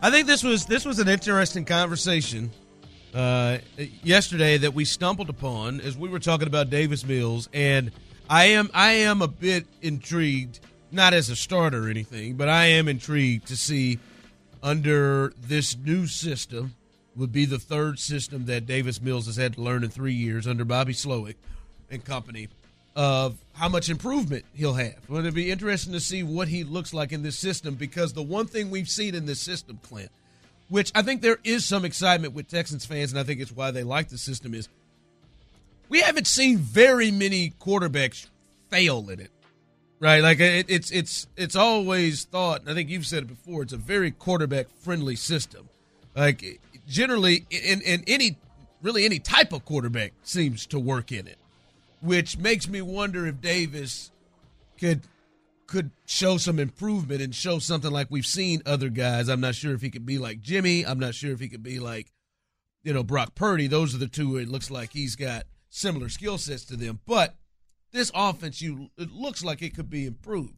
I think this was this was an interesting conversation uh, yesterday that we stumbled upon as we were talking about Davis Mills, and I am I am a bit intrigued, not as a starter or anything, but I am intrigued to see under this new system would be the third system that Davis Mills has had to learn in three years under Bobby Slowik and company of how much improvement he'll have. Well, it'll be interesting to see what he looks like in this system because the one thing we've seen in this system, Clint, which I think there is some excitement with Texans fans, and I think it's why they like the system, is we haven't seen very many quarterbacks fail in it. Right, like it, it's it's it's always thought. I think you've said it before. It's a very quarterback friendly system. Like generally, in, in any really any type of quarterback seems to work in it which makes me wonder if Davis could could show some improvement and show something like we've seen other guys. I'm not sure if he could be like Jimmy. I'm not sure if he could be like, you know, Brock Purdy. Those are the two it looks like he's got similar skill sets to them. But this offense, you it looks like it could be improved.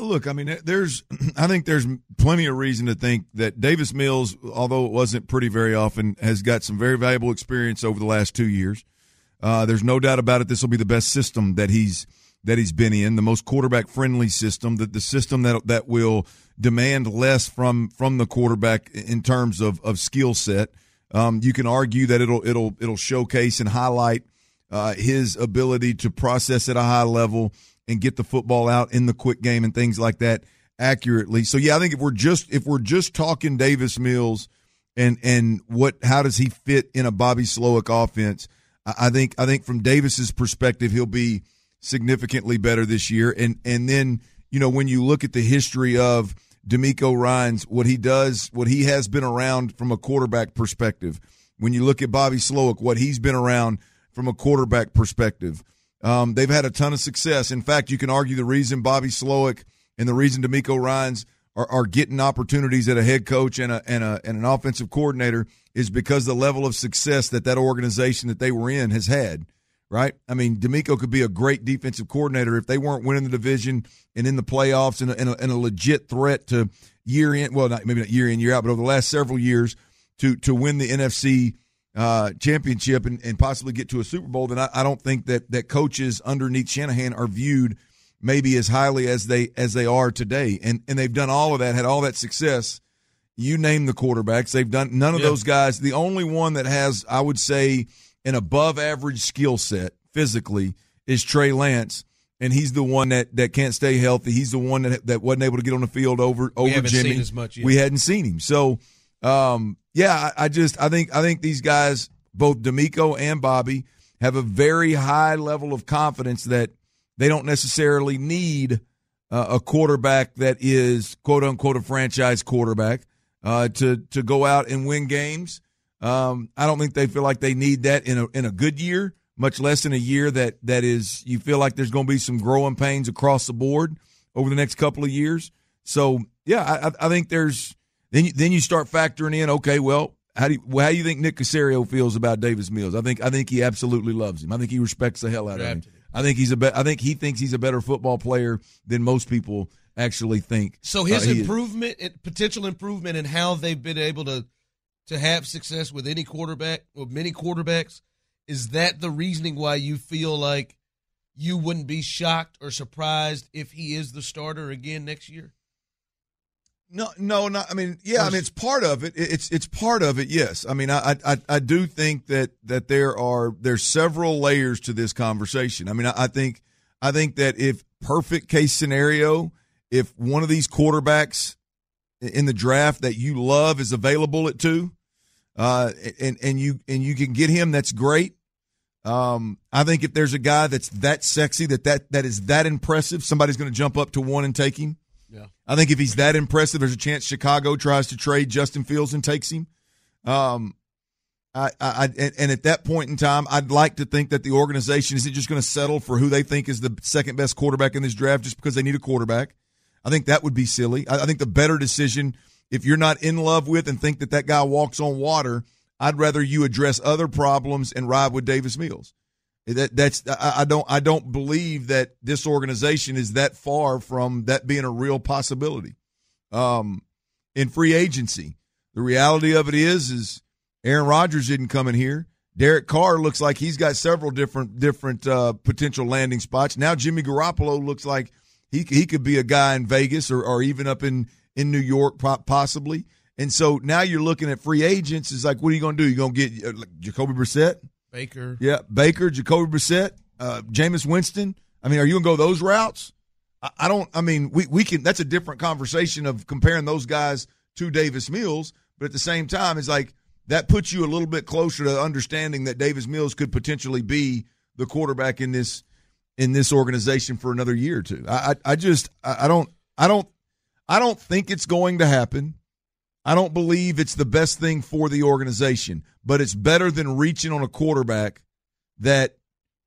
Look, I mean, there's, I think there's plenty of reason to think that Davis Mills, although it wasn't pretty very often, has got some very valuable experience over the last two years. Uh, there's no doubt about it. This will be the best system that he's that he's been in, the most quarterback friendly system, that the system that that will demand less from from the quarterback in terms of of skill set. Um, you can argue that it'll it'll it'll showcase and highlight uh, his ability to process at a high level and get the football out in the quick game and things like that accurately. So yeah, I think if we're just if we're just talking Davis Mills and and what how does he fit in a Bobby Slowik offense? I think I think from Davis's perspective, he'll be significantly better this year. And and then you know when you look at the history of DeMeco Ryans, what he does, what he has been around from a quarterback perspective. When you look at Bobby Slowik, what he's been around from a quarterback perspective, um, they've had a ton of success. In fact, you can argue the reason Bobby Slowik and the reason DeMeco Ryans are, are getting opportunities at a head coach and a and a and an offensive coordinator is because the level of success that that organization that they were in has had, right? I mean, DeMeco could be a great defensive coordinator if they weren't winning the division and in the playoffs and a, and a, and a legit threat to year in, well, not maybe not year in, year out, but over the last several years to to win the NFC uh, championship and, and possibly get to a Super Bowl, then I, I don't think that that coaches underneath Shanahan are viewed maybe as highly as they as they are today. And and they've done all of that, had all that success you name the quarterbacks. They've done none of yeah. those guys. The only one that has, I would say, an above average skill set physically is Trey Lance. And he's the one that, that can't stay healthy. He's the one that that wasn't able to get on the field over over Jimmy. We hadn't seen him. So um, yeah, I, I just I think I think these guys, both DeMeco and Bobby, have a very high level of confidence that they don't necessarily need uh, a quarterback that is quote unquote a franchise quarterback uh, to to go out and win games. Um, I don't think they feel like they need that in a in a good year, much less in a year that that is you feel like there's going to be some growing pains across the board over the next couple of years. So yeah, I, I think there's then you, then you start factoring in. Okay, well, how do you, how do you think Nick Caserio feels about Davis Mills? I think I think he absolutely loves him. I think he respects the hell out of him. I think he's a be- I think he thinks he's a better football player than most people actually think. So his uh, improvement, potential improvement in how they've been able to to have success with any quarterback or many quarterbacks, is that the reasoning why you feel like you wouldn't be shocked or surprised if he is the starter again next year? No, no, not. I mean, yeah, I mean it's part of it. It's it's part of it. Yes, I mean, I I I do think that that there are there's several layers to this conversation. I mean, I, I think I think that if perfect case scenario, if one of these quarterbacks in the draft that you love is available at two, uh, and and you and you can get him, that's great. Um, I think if there's a guy that's that sexy, that that that is that impressive, somebody's going to jump up to one and take him. Yeah. I think if he's that impressive, there's a chance Chicago tries to trade Justin Fields and takes him. Um, I, I, and, and at that point in time, I'd like to think that the organization isn't just going to settle for who they think is the second best quarterback in this draft just because they need a quarterback. I think that would be silly. I, I think the better decision, if you're not in love with and think that that guy walks on water, I'd rather you address other problems and ride with Davis Mills. That that's I, I don't I don't believe that this organization is that far from that being a real possibility. Um, in free agency, the reality of it is is Aaron Rodgers didn't come in here. Derek Carr looks like he's got several different different uh, potential landing spots. Now Jimmy Garoppolo looks like he he could be a guy in Vegas or, or even up in in New York possibly. And so now you're looking at free agents. It's like, what are you going to do? You going to get uh, Jacoby Brissett? Baker. Yeah, Baker, Jacoby Brissett, uh, Jameis Winston. I mean, are you going to go those routes? I, I don't. I mean, we we can. That's a different conversation of comparing those guys to Davis Mills. But at the same time, it's like that puts you a little bit closer to understanding that Davis Mills could potentially be the quarterback in this in this organization for another year or two. I I, I just I, I don't I don't I don't think it's going to happen. I don't believe it's the best thing for the organization, but it's better than reaching on a quarterback that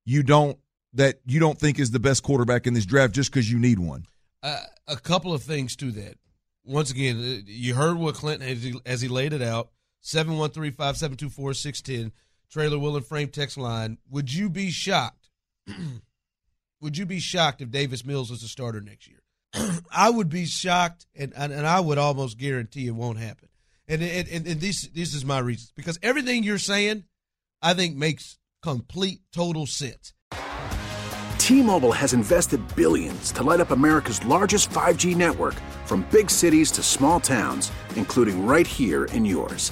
you don't that you don't think is the best quarterback in this draft just because you need one. Uh, a couple of things to that. Once again, uh, you heard what Clinton as he, as he laid it out. 713-572-4610 trailer will and frame text line. Would you be shocked? would you be shocked if Davis Mills was a starter next year? I would be shocked, and, and, and I would almost guarantee it won't happen. And and, and, and this this is my reasons because everything you're saying, I think makes complete total sense. T-Mobile has invested billions to light up America's largest 5G network, from big cities to small towns, including right here in yours.